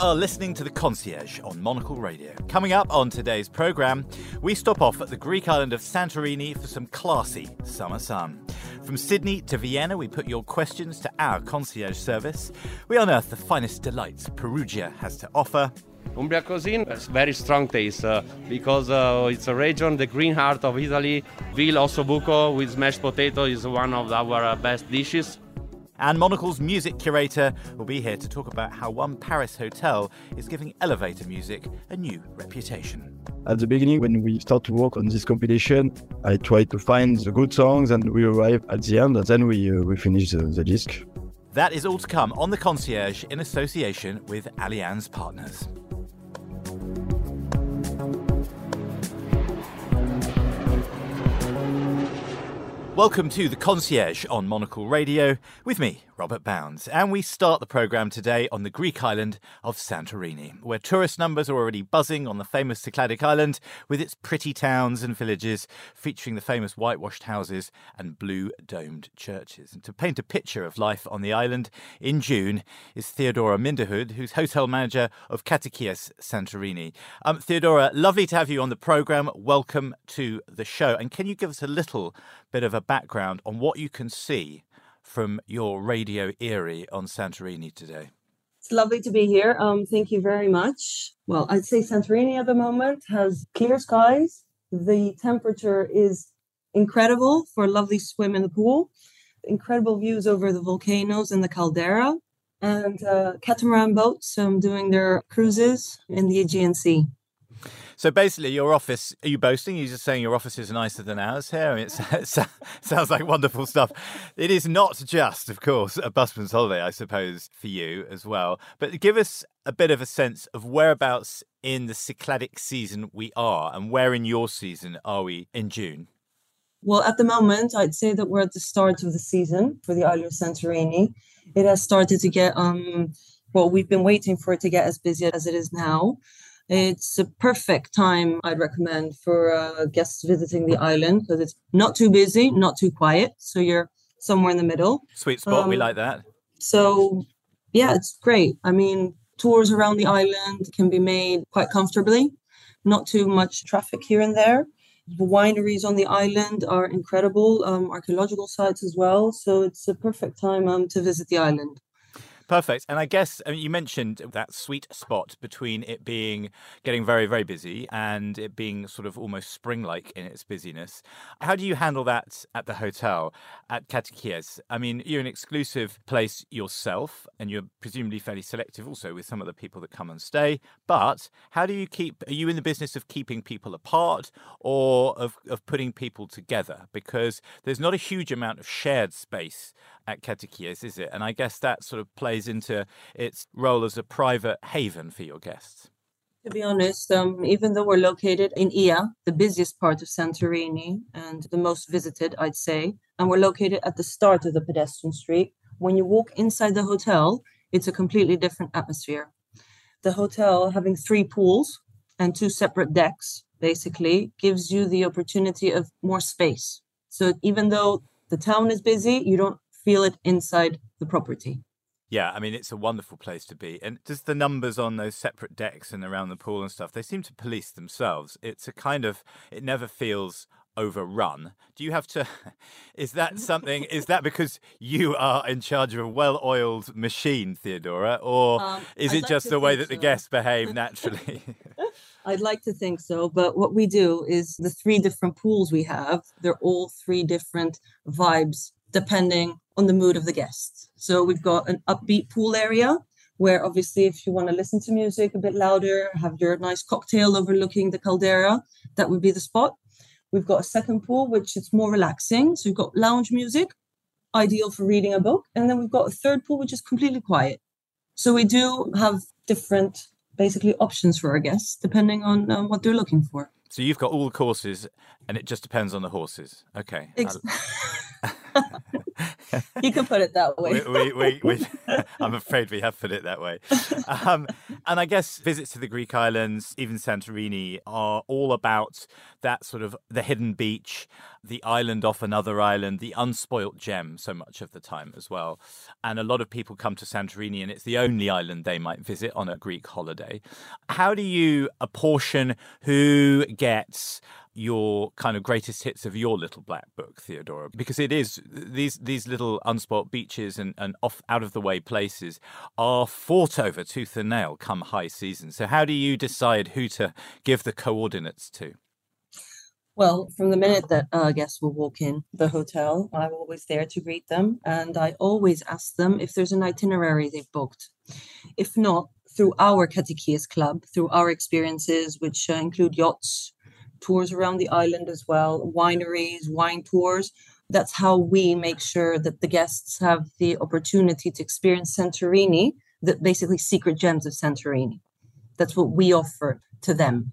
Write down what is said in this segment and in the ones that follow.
Are listening to The Concierge on Monocle Radio. Coming up on today's programme, we stop off at the Greek island of Santorini for some classy summer sun. From Sydney to Vienna, we put your questions to our concierge service. We unearth the finest delights Perugia has to offer. Umbria cuisine has very strong taste uh, because uh, it's a region, the green heart of Italy. Veal ossobuco with mashed potato is one of our uh, best dishes. And Monocle's music curator will be here to talk about how one Paris hotel is giving elevator music a new reputation. At the beginning, when we start to work on this compilation, I try to find the good songs and we arrive at the end and then we, uh, we finish the, the disc. That is all to come on The Concierge in association with Allianz Partners. Welcome to The Concierge on Monocle Radio with me, Robert Bounds. And we start the programme today on the Greek island of Santorini, where tourist numbers are already buzzing on the famous Cycladic island with its pretty towns and villages featuring the famous whitewashed houses and blue domed churches. And to paint a picture of life on the island in June is Theodora Minderhoud, who's hotel manager of Katikies Santorini. Um, Theodora, lovely to have you on the programme. Welcome to the show. And can you give us a little bit of a background on what you can see from your radio Erie on Santorini today. It's lovely to be here. Um, thank you very much. Well, I'd say Santorini at the moment has clear skies. The temperature is incredible for a lovely swim in the pool. Incredible views over the volcanoes and the caldera, and uh, catamaran boats um, doing their cruises in the Aegean Sea. So basically, your office, are you boasting? You're just saying your office is nicer than ours here? I mean, it sounds like wonderful stuff. It is not just, of course, a busman's holiday, I suppose, for you as well. But give us a bit of a sense of whereabouts in the Cycladic season we are and where in your season are we in June? Well, at the moment, I'd say that we're at the start of the season for the Isle of Santorini. It has started to get, um, well, we've been waiting for it to get as busy as it is now. It's a perfect time, I'd recommend, for uh, guests visiting the island because it's not too busy, not too quiet. So you're somewhere in the middle. Sweet spot. Um, we like that. So, yeah, it's great. I mean, tours around the island can be made quite comfortably, not too much traffic here and there. The wineries on the island are incredible, um, archaeological sites as well. So it's a perfect time um, to visit the island. Perfect. And I guess I mean, you mentioned that sweet spot between it being getting very, very busy and it being sort of almost spring like in its busyness. How do you handle that at the hotel at Katikies? I mean, you're an exclusive place yourself and you're presumably fairly selective also with some of the people that come and stay. But how do you keep, are you in the business of keeping people apart or of, of putting people together? Because there's not a huge amount of shared space at Katikies, is it? And I guess that sort of plays into its role as a private haven for your guests. To be honest, um, even though we're located in Ia, the busiest part of Santorini and the most visited, I'd say, and we're located at the start of the pedestrian street, when you walk inside the hotel, it's a completely different atmosphere. The hotel, having three pools and two separate decks, basically gives you the opportunity of more space. So even though the town is busy, you don't feel it inside the property. Yeah, I mean it's a wonderful place to be. And just the numbers on those separate decks and around the pool and stuff, they seem to police themselves. It's a kind of it never feels overrun. Do you have to is that something is that because you are in charge of a well-oiled machine, Theodora, or um, is it like just the way that so. the guests behave naturally? I'd like to think so, but what we do is the three different pools we have, they're all three different vibes depending on the mood of the guests. So we've got an upbeat pool area where obviously if you want to listen to music a bit louder, have your nice cocktail overlooking the caldera, that would be the spot. We've got a second pool which is more relaxing. So we've got lounge music, ideal for reading a book. And then we've got a third pool which is completely quiet. So we do have different basically options for our guests depending on um, what they're looking for. So you've got all the courses and it just depends on the horses. Okay. Ex- you can put it that way. we, we, we, I'm afraid we have put it that way. Um, and I guess visits to the Greek islands, even Santorini, are all about that sort of the hidden beach, the island off another island, the unspoilt gem so much of the time as well. And a lot of people come to Santorini and it's the only island they might visit on a Greek holiday. How do you apportion who gets your kind of greatest hits of your little black book, Theodora, because it is these these little unspoilt beaches and, and off out of the way places are fought over tooth and nail come high season. So how do you decide who to give the coordinates to? Well, from the minute that uh, guests will walk in the hotel, I'm always there to greet them, and I always ask them if there's an itinerary they've booked. If not, through our Katikies club, through our experiences, which uh, include yachts, tours around the island as well, wineries, wine tours. That's how we make sure that the guests have the opportunity to experience Santorini, the basically secret gems of Santorini. That's what we offer to them.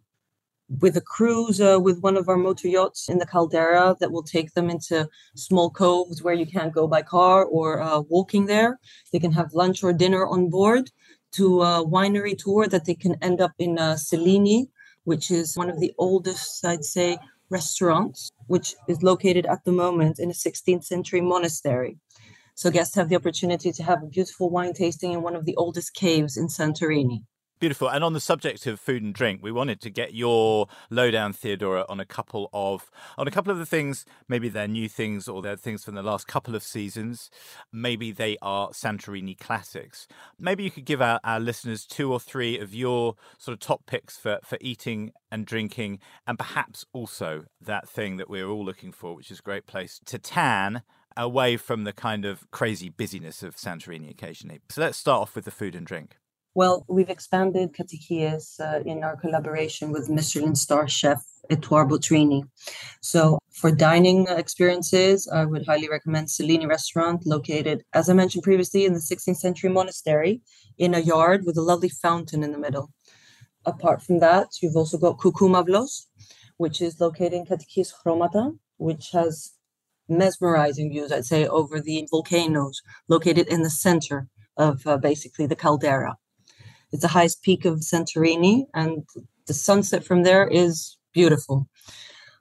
With a cruise uh, with one of our motor yachts in the caldera that will take them into small coves where you can't go by car or uh, walking there. They can have lunch or dinner on board to a winery tour that they can end up in uh, Selini, which is one of the oldest, I'd say, restaurants, which is located at the moment in a 16th century monastery. So guests have the opportunity to have a beautiful wine tasting in one of the oldest caves in Santorini. Beautiful. And on the subject of food and drink, we wanted to get your lowdown, Theodora, on a couple of on a couple of the things. Maybe they're new things or they're things from the last couple of seasons. Maybe they are Santorini classics. Maybe you could give our, our listeners two or three of your sort of top picks for, for eating and drinking, and perhaps also that thing that we're all looking for, which is a great place to tan away from the kind of crazy busyness of Santorini occasionally. So let's start off with the food and drink. Well, we've expanded Katikies uh, in our collaboration with Michelin star chef Ettore Botrini. So, for dining experiences, I would highly recommend Selini Restaurant, located, as I mentioned previously, in the 16th century monastery in a yard with a lovely fountain in the middle. Apart from that, you've also got Koukoumavlos, which is located in Katikies Chromata, which has mesmerizing views, I'd say, over the volcanoes located in the center of uh, basically the caldera. It's the highest peak of Santorini, and the sunset from there is beautiful.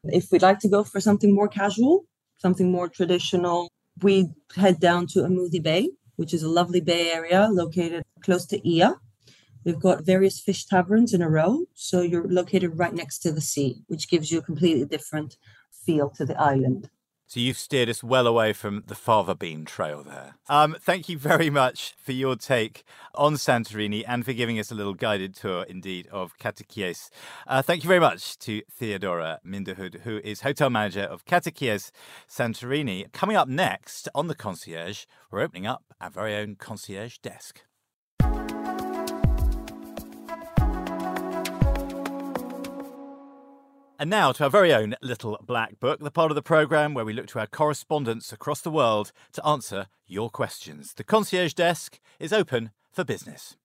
If we'd like to go for something more casual, something more traditional, we head down to Amoudi Bay, which is a lovely bay area located close to Ia. We've got various fish taverns in a row, so you're located right next to the sea, which gives you a completely different feel to the island. So you've steered us well away from the fava bean trail there. Um, thank you very much for your take on Santorini and for giving us a little guided tour, indeed, of Katikies. Uh, thank you very much to Theodora Minderhoud, who is hotel manager of Katikies Santorini. Coming up next on the concierge, we're opening up our very own concierge desk. And now to our very own little black book, the part of the programme where we look to our correspondents across the world to answer your questions. The concierge desk is open for business.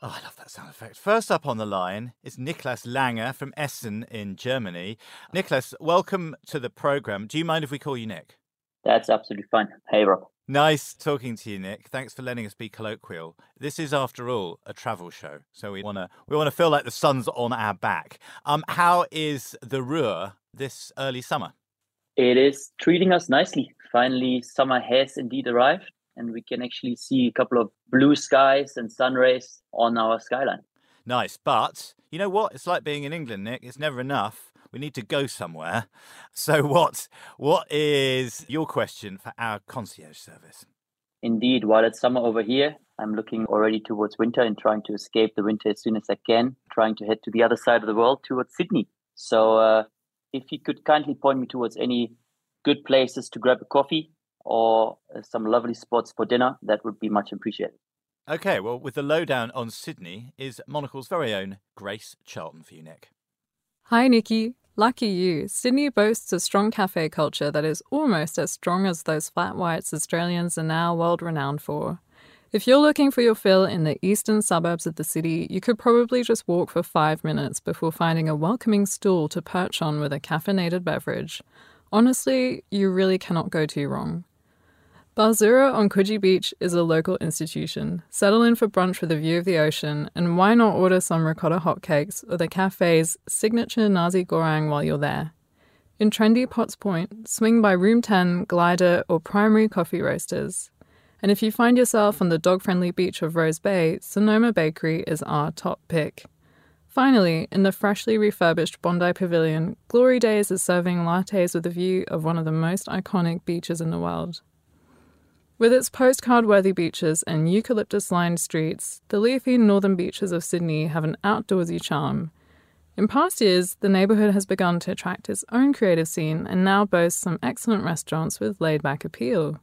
Oh, I love that sound effect. First up on the line is Niklas Langer from Essen in Germany. Niklas, welcome to the programme. Do you mind if we call you Nick? That's absolutely fine. Hey, Rob. Nice talking to you, Nick. Thanks for letting us be colloquial. This is, after all, a travel show, so we wanna we wanna feel like the sun's on our back. Um, how is the Ruhr this early summer? It is treating us nicely. Finally, summer has indeed arrived, and we can actually see a couple of blue skies and sun rays on our skyline. Nice, but you know what? It's like being in England, Nick. It's never enough we need to go somewhere. So what what is your question for our concierge service? Indeed, while it's summer over here, I'm looking already towards winter and trying to escape the winter as soon as I can, trying to head to the other side of the world towards Sydney. So uh, if you could kindly point me towards any good places to grab a coffee or some lovely spots for dinner, that would be much appreciated. Okay, well, with the lowdown on Sydney is Monocle's very own Grace Charlton for you, Nick. Hi, Nikki. Lucky you, Sydney boasts a strong cafe culture that is almost as strong as those flat whites Australians are now world renowned for. If you're looking for your fill in the eastern suburbs of the city, you could probably just walk for five minutes before finding a welcoming stool to perch on with a caffeinated beverage. Honestly, you really cannot go too wrong. Barzura on Coogee Beach is a local institution. Settle in for brunch with a view of the ocean, and why not order some ricotta hotcakes or the cafe's signature nasi goreng while you're there? In trendy Potts Point, swing by Room 10, Glider, or Primary Coffee Roasters. And if you find yourself on the dog friendly beach of Rose Bay, Sonoma Bakery is our top pick. Finally, in the freshly refurbished Bondi Pavilion, Glory Days is serving lattes with a view of one of the most iconic beaches in the world. With its postcard worthy beaches and eucalyptus lined streets, the leafy northern beaches of Sydney have an outdoorsy charm. In past years, the neighbourhood has begun to attract its own creative scene and now boasts some excellent restaurants with laid back appeal.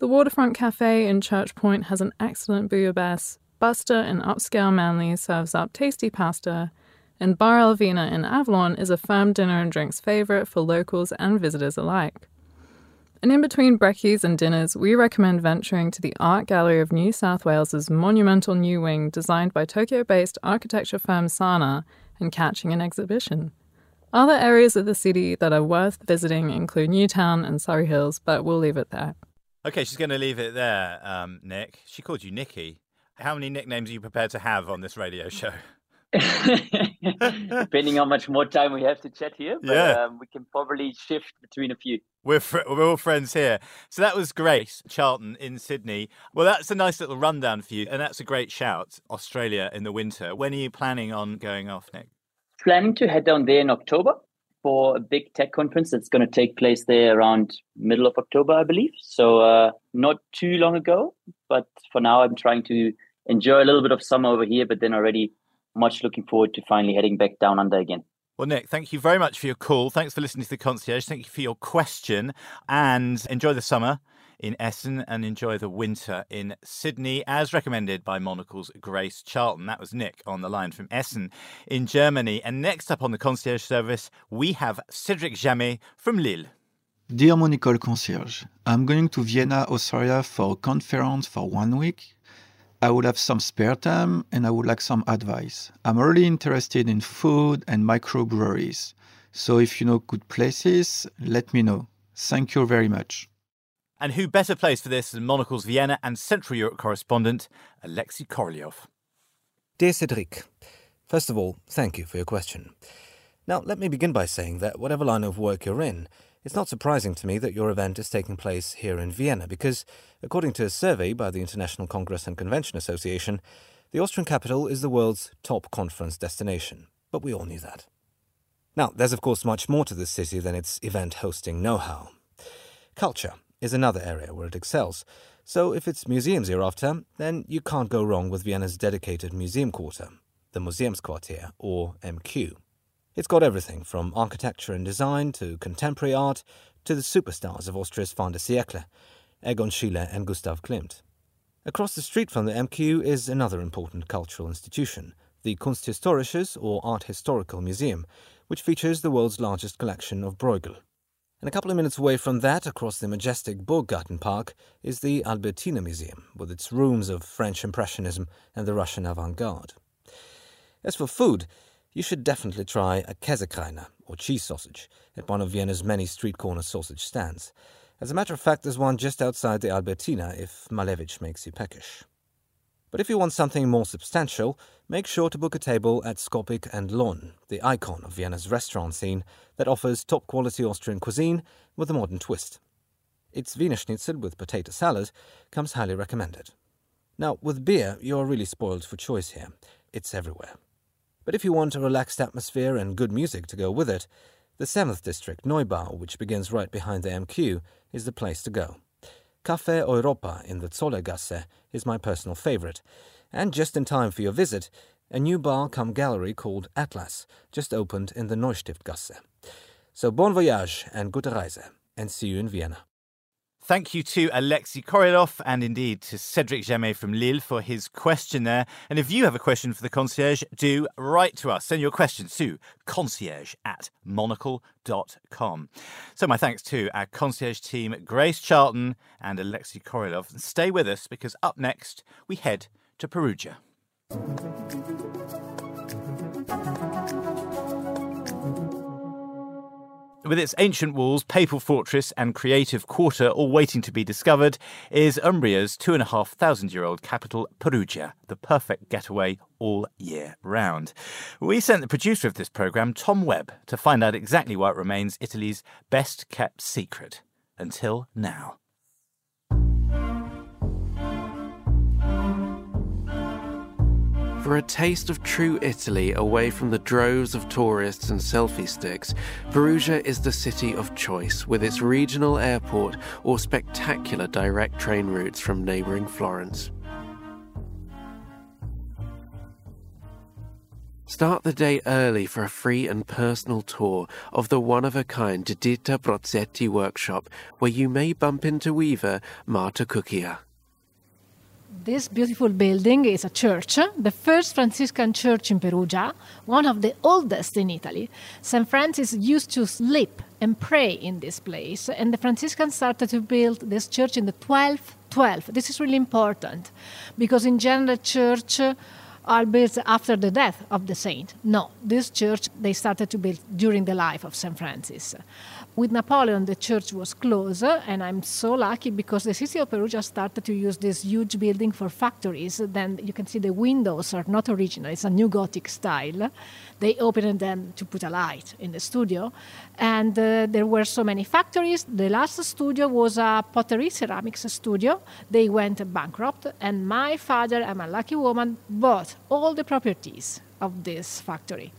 The Waterfront Cafe in Church Point has an excellent bouillabaisse, Buster in upscale Manly serves up tasty pasta, and Bar Alvina in Avalon is a firm dinner and drinks favourite for locals and visitors alike. And in between brekkies and dinners, we recommend venturing to the Art Gallery of New South Wales's monumental new wing designed by Tokyo based architecture firm SANAA and catching an exhibition. Other areas of the city that are worth visiting include Newtown and Surry Hills, but we'll leave it there. Okay, she's going to leave it there, um, Nick. She called you Nicky. How many nicknames are you prepared to have on this radio show? Depending on how much more time we have to chat here, but Yeah. um, we can probably shift between a few. We're, fr- we're all friends here. So that was Grace Charlton in Sydney. Well, that's a nice little rundown for you. And that's a great shout. Australia in the winter. When are you planning on going off, Nick? Planning to head down there in October for a big tech conference that's going to take place there around middle of October, I believe. So uh, not too long ago, but for now I'm trying to enjoy a little bit of summer over here, but then already much looking forward to finally heading back down under again. Well, Nick, thank you very much for your call. Thanks for listening to the concierge. Thank you for your question. And enjoy the summer in Essen and enjoy the winter in Sydney, as recommended by Monocle's Grace Charlton. That was Nick on the line from Essen in Germany. And next up on the concierge service, we have Cedric Jamet from Lille. Dear Monocle Concierge, I'm going to Vienna, Austria for a conference for one week. I would have some spare time and I would like some advice. I'm really interested in food and microbreweries. So if you know good places, let me know. Thank you very much. And who better place for this than Monocle's Vienna and Central Europe correspondent, Alexei Korolyov. Dear Cedric, first of all, thank you for your question. Now, let me begin by saying that whatever line of work you're in, it's not surprising to me that your event is taking place here in Vienna because, according to a survey by the International Congress and Convention Association, the Austrian capital is the world's top conference destination. But we all knew that. Now, there's of course much more to this city than its event hosting know how. Culture is another area where it excels. So, if it's museums you're after, then you can't go wrong with Vienna's dedicated museum quarter, the Museumsquartier, or MQ. It's got everything from architecture and design to contemporary art to the superstars of Austria's fin de siècle, Egon Schiele and Gustav Klimt. Across the street from the MQ is another important cultural institution, the Kunsthistorisches or Art Historical Museum, which features the world's largest collection of Bruegel. And a couple of minutes away from that, across the majestic Burggarten Park, is the Albertina Museum, with its rooms of French Impressionism and the Russian avant garde. As for food, you should definitely try a Käsekreiner, or cheese sausage, at one of Vienna's many street corner sausage stands. As a matter of fact, there's one just outside the Albertina if Malevich makes you peckish. But if you want something more substantial, make sure to book a table at Skopik and Lohn, the icon of Vienna's restaurant scene that offers top quality Austrian cuisine with a modern twist. Its Wiener Schnitzel with potato salad comes highly recommended. Now, with beer, you're really spoiled for choice here. It's everywhere. But if you want a relaxed atmosphere and good music to go with it, the 7th district, Neubau, which begins right behind the MQ, is the place to go. Café Europa in the Zollergasse is my personal favorite, and just in time for your visit, a new bar come gallery called Atlas just opened in the Neustiftgasse. So bon voyage and gute Reise, and see you in Vienna. Thank you to Alexei Korolyov and indeed to Cedric Jamet from Lille for his question there. And if you have a question for the concierge, do write to us. Send your questions to concierge at monocle.com. So, my thanks to our concierge team, Grace Charlton and Alexei Korolyov. Stay with us because up next, we head to Perugia. With its ancient walls, papal fortress, and creative quarter all waiting to be discovered, is Umbria's two and a half thousand year old capital, Perugia, the perfect getaway all year round. We sent the producer of this programme, Tom Webb, to find out exactly why it remains Italy's best kept secret until now. For a taste of true Italy away from the droves of tourists and selfie sticks, Perugia is the city of choice with its regional airport or spectacular direct train routes from neighbouring Florence. Start the day early for a free and personal tour of the one of a kind Giuditta Brozzetti workshop, where you may bump into weaver Marta Cucchia. This beautiful building is a church, the first Franciscan church in Perugia, one of the oldest in Italy. St. Francis used to sleep and pray in this place, and the Franciscans started to build this church in the 12th 12. This is really important because in general church are built after the death of the saint. No, this church they started to build during the life of St. Francis. With Napoleon, the church was closed, and I'm so lucky because the city of Perugia started to use this huge building for factories. Then you can see the windows are not original, it's a new Gothic style. They opened them to put a light in the studio, and uh, there were so many factories. The last studio was a pottery ceramics studio. They went bankrupt, and my father, I'm a lucky woman, bought all the properties of this factory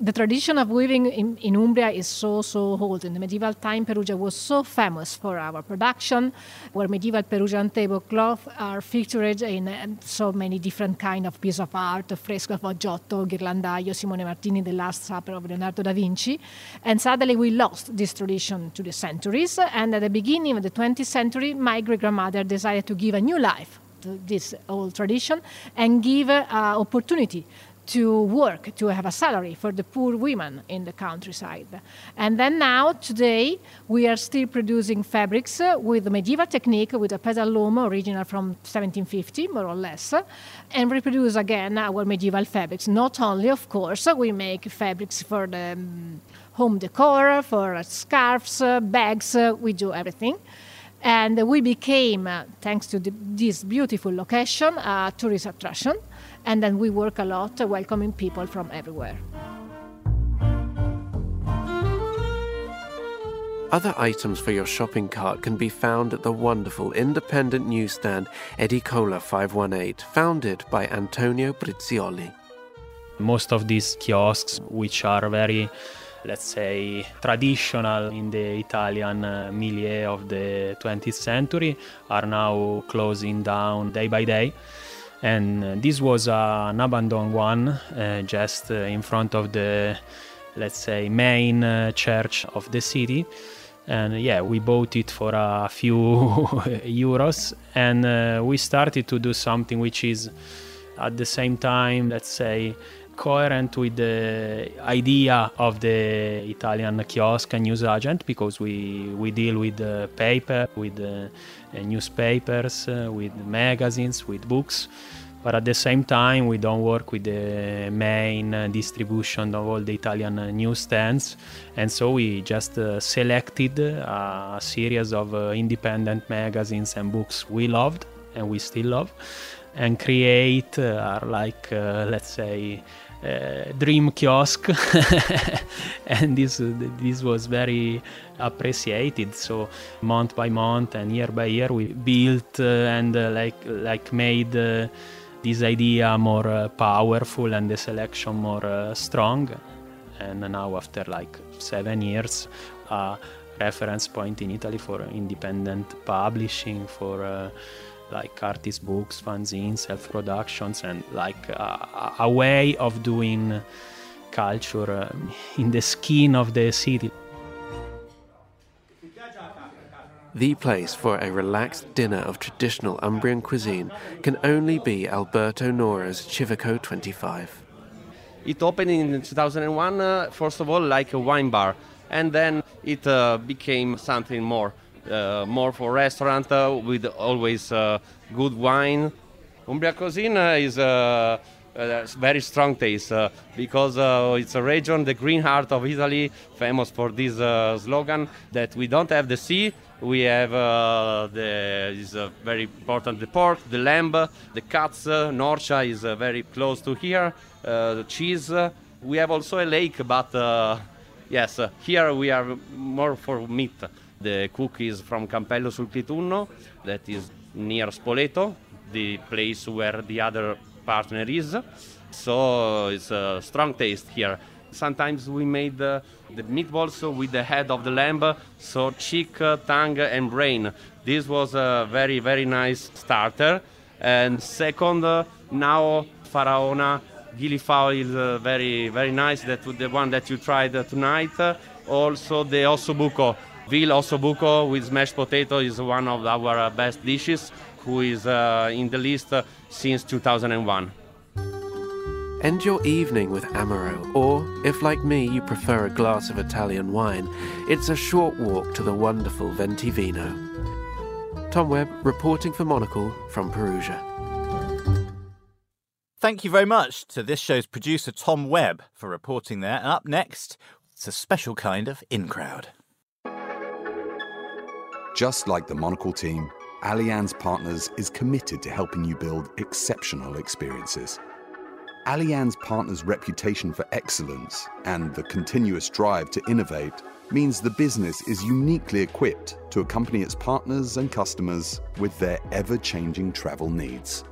the tradition of weaving in, in, Umbria is so, so old. In the medieval time, Perugia was so famous for our production, where medieval Perugian tablecloth are featured in uh, so many different kind of pieces of art, fresco of Giotto, Ghirlandaio, Simone Martini, The Last Supper of Leonardo da Vinci. And suddenly we lost this tradition to the centuries. And at the beginning of the 20th century, my great-grandmother decided to give a new life to this old tradition and give uh, opportunity to work, to have a salary for the poor women in the countryside. And then now, today, we are still producing fabrics with the medieval technique, with a pedal loom original from 1750, more or less, and reproduce again our medieval fabrics. Not only, of course, we make fabrics for the um, home decor, for scarves, bags, we do everything. And we became, uh, thanks to this beautiful location, a tourist attraction and then we work a lot welcoming people from everywhere. Other items for your shopping cart can be found at the wonderful independent newsstand Edicola 518, founded by Antonio Brizioli. Most of these kiosks, which are very, let's say, traditional in the Italian uh, milieu of the 20th century, are now closing down day by day and uh, this was uh, an abandoned one uh, just in front of the let's say main church of the city. And yeah we bought it for a few euros. And uh, we started to do something which is at the same time let's say coherent with the idea of the Italian kiosk and news agent because we we deal with uh, paper with uh, newspapers with magazines with books. But at the same time we don't work with the main uh, distribution of all the Italian uh, newsstands and so we just uh, selected a series of uh, independent magazines and books we loved and we still love and create uh, like uh, let's say dream kiosk and this this was very appreciated so month by month and year by year we built and like like made this idea more uh, powerful and the selection more uh, strong. And now, after like seven years, a reference point in Italy for independent publishing, for uh, like artist books, fanzines, self productions, and like a, a, way of doing culture uh, in the skin of the city. The place for a relaxed dinner of traditional Umbrian cuisine can only be Alberto Nora's Civico 25. It opened in 2001, uh, first of all, like a wine bar, and then it uh, became something more, more for restaurant uh, with always uh, good wine. Umbria cuisine is uh, uh, very strong taste uh, because uh, it's a region, the green heart of Italy, famous for this uh, slogan that we don't have the sea, we have uh, the is uh, very important the pork, the lamb, the cats. Norcia is very close to here. the cheese. we have also a lake, but yes, here we are more for meat. The cook is from Campello sul Clitunno, that is near Spoleto, the place where the other partner is. So it's a strong taste here. Sometimes we made uh, the meatballs with the head of the lamb, so cheek, tongue, and brain. This was a very, very nice starter. And second, uh, now Faraona Gilifao is uh, very, very nice. That the one that you tried uh, tonight. also the ossobuco, veal ossobuco with mashed potato is one of our uh, best dishes. Who is in the list since 2001. End your evening with Amaro, or if, like me, you prefer a glass of Italian wine, it's a short walk to the wonderful Ventivino. Tom Webb reporting for Monocle from Perugia. Thank you very much to this show's producer Tom Webb for reporting there. And up next, it's a special kind of in crowd. Just like the Monocle team, Allianz Partners is committed to helping you build exceptional experiences. Allianz Partners' reputation for excellence and the continuous drive to innovate means the business is uniquely equipped to accompany its partners and customers with their ever changing travel needs.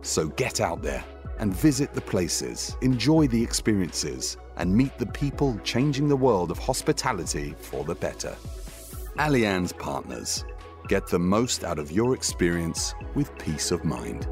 So get out there and visit the places, enjoy the experiences, and meet the people changing the world of hospitality for the better. Allianz Partners Get the most out of your experience with peace of mind.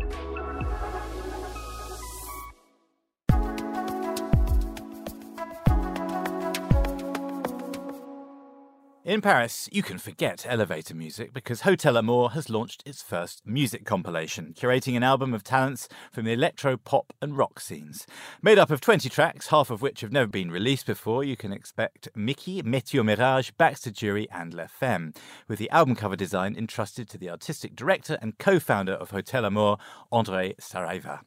In Paris, you can forget elevator music because Hotel Amour has launched its first music compilation, curating an album of talents from the electro, pop, and rock scenes. Made up of 20 tracks, half of which have never been released before, you can expect Mickey, Météo Mirage, Baxter Dury, and La Femme, with the album cover design entrusted to the artistic director and co founder of Hotel Amour, André Saraiva.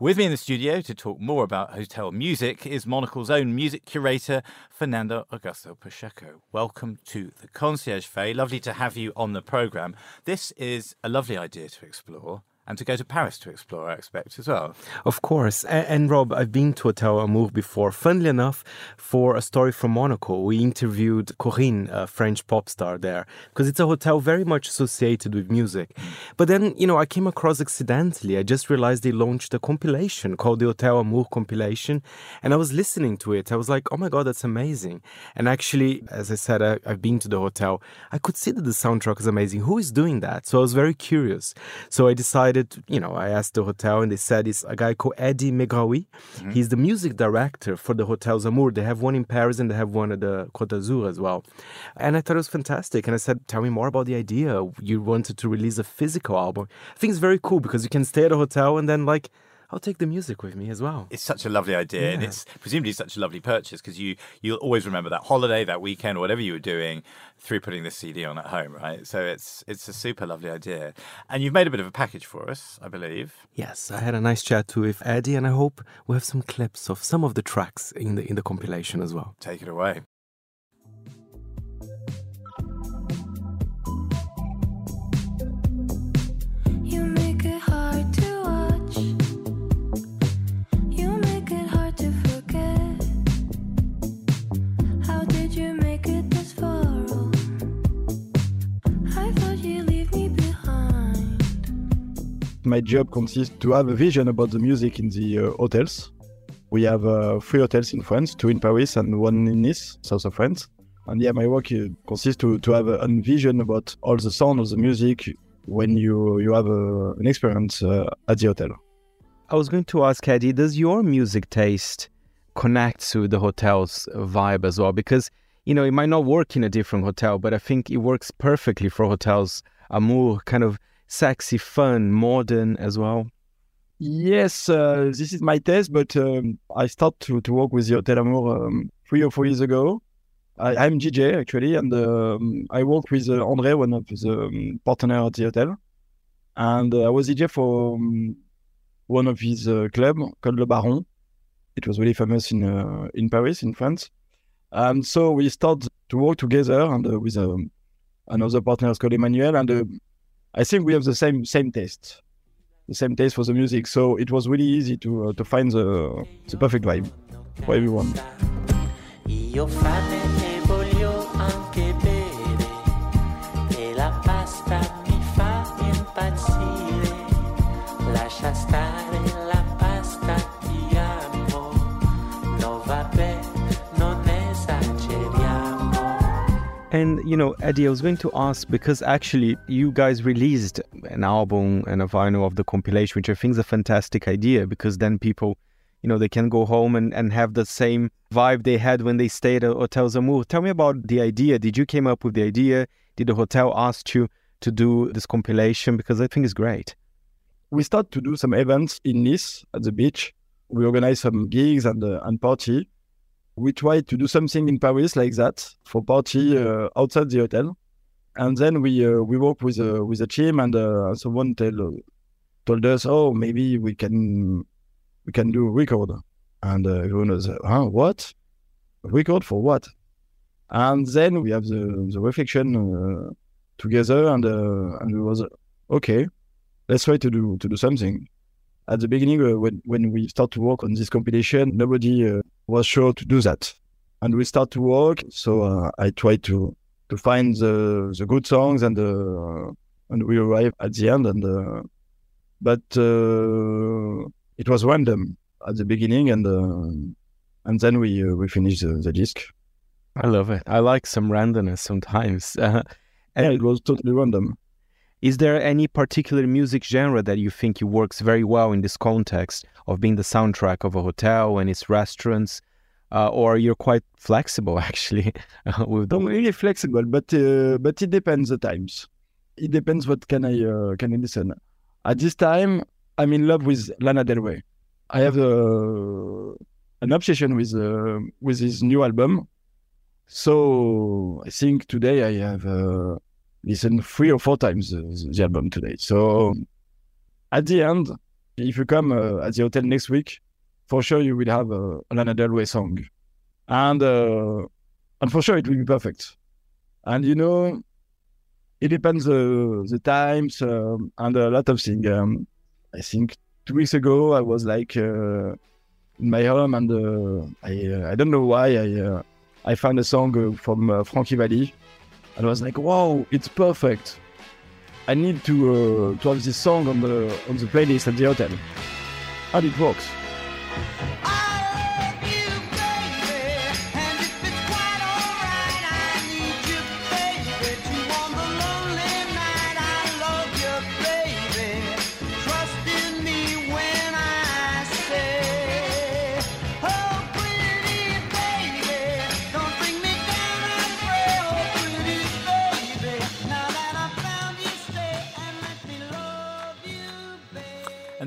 With me in the studio to talk more about hotel music is Monocle's own music curator, Fernando Augusto Pacheco. Welcome to the Concierge Faye. Lovely to have you on the programme. This is a lovely idea to explore and to go to Paris to explore, I expect, as well. Of course. And, and, Rob, I've been to Hotel Amour before. Funnily enough, for a story from Monocle, we interviewed Corinne, a French pop star there, because it's a hotel very much associated with music. Hmm. But then, you know, I came across accidentally. I just realized they launched a compilation called the Hotel Amour compilation. And I was listening to it. I was like, oh my God, that's amazing. And actually, as I said, I, I've been to the hotel. I could see that the soundtrack is amazing. Who is doing that? So I was very curious. So I decided decided, you know, I asked the hotel and they said it's a guy called Eddie Megraoui. Mm-hmm. He's the music director for the Hotel Amour. They have one in Paris and they have one at the Côte d'Azur as well. And I thought it was fantastic. And I said, tell me more about the idea. You wanted to release a physical album. I think it's very cool because you can stay at a hotel and then like I'll take the music with me as well. It's such a lovely idea, yeah. and it's presumably such a lovely purchase because you you'll always remember that holiday, that weekend, or whatever you were doing through putting the CD on at home, right? So it's it's a super lovely idea, and you've made a bit of a package for us, I believe. Yes, I had a nice chat too with Eddie, and I hope we have some clips of some of the tracks in the in the compilation as well. Take it away. My job consists to have a vision about the music in the uh, hotels. We have uh, three hotels in France, two in Paris and one in Nice, south of France. And yeah, my work uh, consists to, to have a, vision about all the sound of the music when you you have a, an experience uh, at the hotel. I was going to ask Eddie, does your music taste connect to the hotel's vibe as well? Because you know it might not work in a different hotel, but I think it works perfectly for hotels Amour, kind of sexy, fun, modern as well? Yes, uh, this is my taste, but um, I started to, to work with the Hotel Amour um, three or four years ago. I, am DJ actually, and um, I work with uh, André, one of the um, partner at the hotel. And uh, I was DJ for um, one of his uh, club called Le Baron. It was really famous in uh, in Paris, in France. And so we started to work together and uh, with um, another partner called Emmanuel. And uh, I think we have the same same taste, the same taste for the music. So it was really easy to uh, to find the the perfect vibe for everyone. Io And you know, Eddie, I was going to ask because actually you guys released an album and a vinyl of the compilation, which I think is a fantastic idea because then people, you know, they can go home and, and have the same vibe they had when they stayed at Hotels Amour. Tell me about the idea. Did you came up with the idea? Did the hotel ask you to do this compilation? Because I think it's great. We start to do some events in Nice at the beach. We organize some gigs and uh, and party. We tried to do something in Paris like that for party uh, outside the hotel, and then we uh, we work with uh, with a team and uh, someone tell, told us, oh maybe we can we can do a record, and uh, everyone was, huh, what? A record for what? And then we have the the reflection uh, together, and uh, and we was okay. Let's try to do to do something. At the beginning, uh, when when we start to work on this compilation, nobody uh, was sure to do that, and we start to work. So uh, I try to to find the the good songs, and uh, and we arrive at the end, and uh, but uh, it was random at the beginning, and uh, and then we uh, we finished the, the disc. I love it. I like some randomness sometimes. Uh, yeah, it was totally random. Is there any particular music genre that you think works very well in this context of being the soundtrack of a hotel and its restaurants? Uh, or you're quite flexible actually with I'm really flexible, but uh, but it depends the times. It depends what can I uh, can I listen. At this time, I'm in love with Lana Del Rey. I have uh, an obsession with uh, with his new album. So I think today I have uh, listened three or four times the, the album today. So at the end, if you come uh, at the hotel next week, for sure you will have a, a Lana Del Rey song, and uh, and for sure it will be perfect. And you know, it depends uh, the times um, and a lot of things. Um, I think two weeks ago I was like uh, in my home and uh, I uh, I don't know why I uh, I found a song uh, from uh, Frankie Valli and I was like, wow, it's perfect. I need to uh, to have this song on the on the playlist at the hotel, and it works.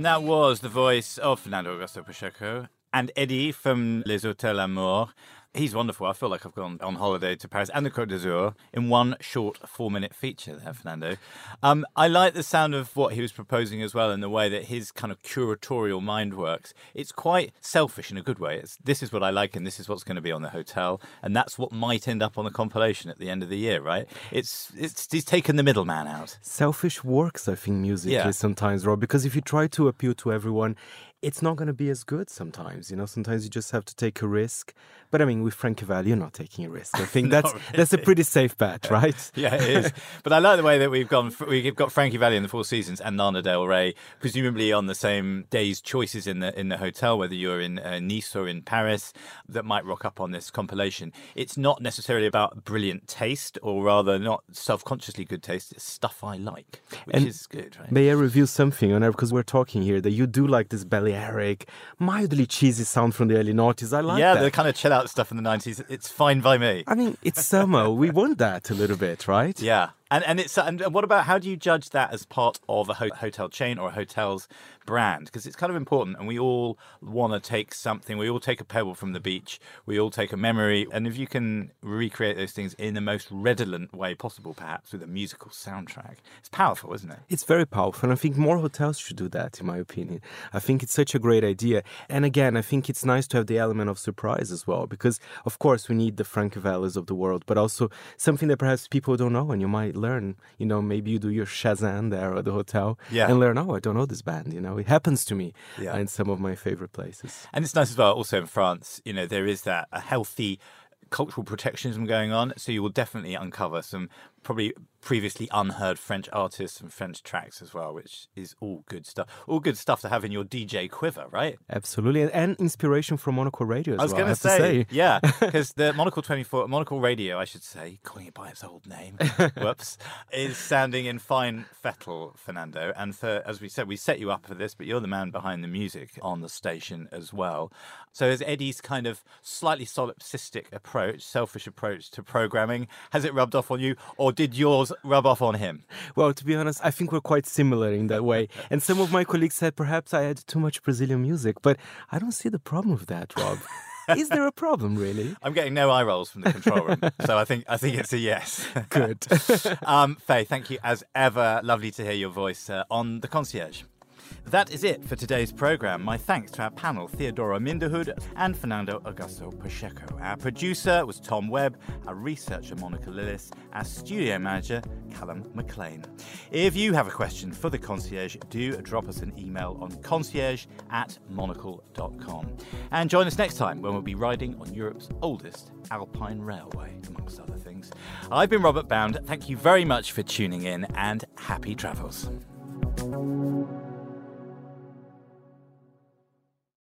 And that was the voice of Fernando Augusto Pacheco and Eddie from Les Hôtels Amour. He's wonderful. I feel like I've gone on holiday to Paris and the Côte d'Azur in one short four minute feature there, Fernando. Um, I like the sound of what he was proposing as well and the way that his kind of curatorial mind works. It's quite selfish in a good way. It's this is what I like and this is what's going to be on the hotel. And that's what might end up on the compilation at the end of the year, right? It's, it's he's taken the middleman out. Selfish works, I think, musically Yeah. sometimes, Rob, because if you try to appeal to everyone, it's not going to be as good sometimes. You know, sometimes you just have to take a risk. But I mean, with Frankie Valli, you're not taking a risk. I think that's that's a pretty safe bet, right? yeah, it is. But I like the way that we've gone. We've got Frankie Valli in the Four Seasons and Lana Del Rey, presumably on the same day's choices in the in the hotel, whether you're in uh, Nice or in Paris, that might rock up on this compilation. It's not necessarily about brilliant taste, or rather, not self-consciously good taste. It's stuff I like, which And is good, right? May I review something on because we're talking here that you do like this Balearic, mildly cheesy sound from the early noughties. I like yeah, that. the kind of chill out stuff in the nineties. It's fine by me. I mean, it's summer. we want that a little bit, right? Yeah. And and it's and what about how do you judge that as part of a ho- hotel chain or a hotel's brand? Because it's kind of important, and we all want to take something. We all take a pebble from the beach. We all take a memory, and if you can recreate those things in the most redolent way possible, perhaps with a musical soundtrack, it's powerful, isn't it? It's very powerful, and I think more hotels should do that, in my opinion. I think it's such a great idea. And again, I think it's nice to have the element of surprise as well, because of course we need the Frankie Vallis of the world, but also something that perhaps people don't know, and you might learn. You know, maybe you do your Shazam there at the hotel, Yeah. and learn. Oh, I don't know this band. You know, it happens to me Yeah. in some of my favorite places. And it's nice as well, also in France, you know, there is that a healthy cultural protectionism going on. So you will definitely uncover some probably previously unheard French artists and French tracks as well, which is all good stuff. All good stuff to have in your DJ quiver, right? Absolutely, and, inspiration from Monocle Radio as I was well. going to say, yeah, because the Monocle 24, Monocle Radio, I should say, calling it by its old name, whoops, is sounding in fine fettle, Fernando. And for, as we said, we set you up for this, but you're the man behind the music on the station as well. So is Eddie's kind of slightly solipsistic approach, selfish approach to programming, has it rubbed off on you, or did yours rub off on him? Well, to be honest, I think we're quite similar in that way. And some of my colleagues said perhaps I had too much Brazilian music, but I don't see the problem with that, Rob. Is there a problem, really? I'm getting no eye rolls from the control room, so I think I think it's a yes. Good. um, Faye, thank you as ever. Lovely to hear your voice uh, on the concierge. That is it for today's programme. My thanks to our panel, Theodora Minderhoud and Fernando Augusto Pacheco. Our producer was Tom Webb, our researcher, Monica Lillis, our studio manager, Callum McLean. If you have a question for the concierge, do drop us an email on concierge at monocle.com. And join us next time when we'll be riding on Europe's oldest alpine railway, amongst other things. I've been Robert Bound. Thank you very much for tuning in and happy travels.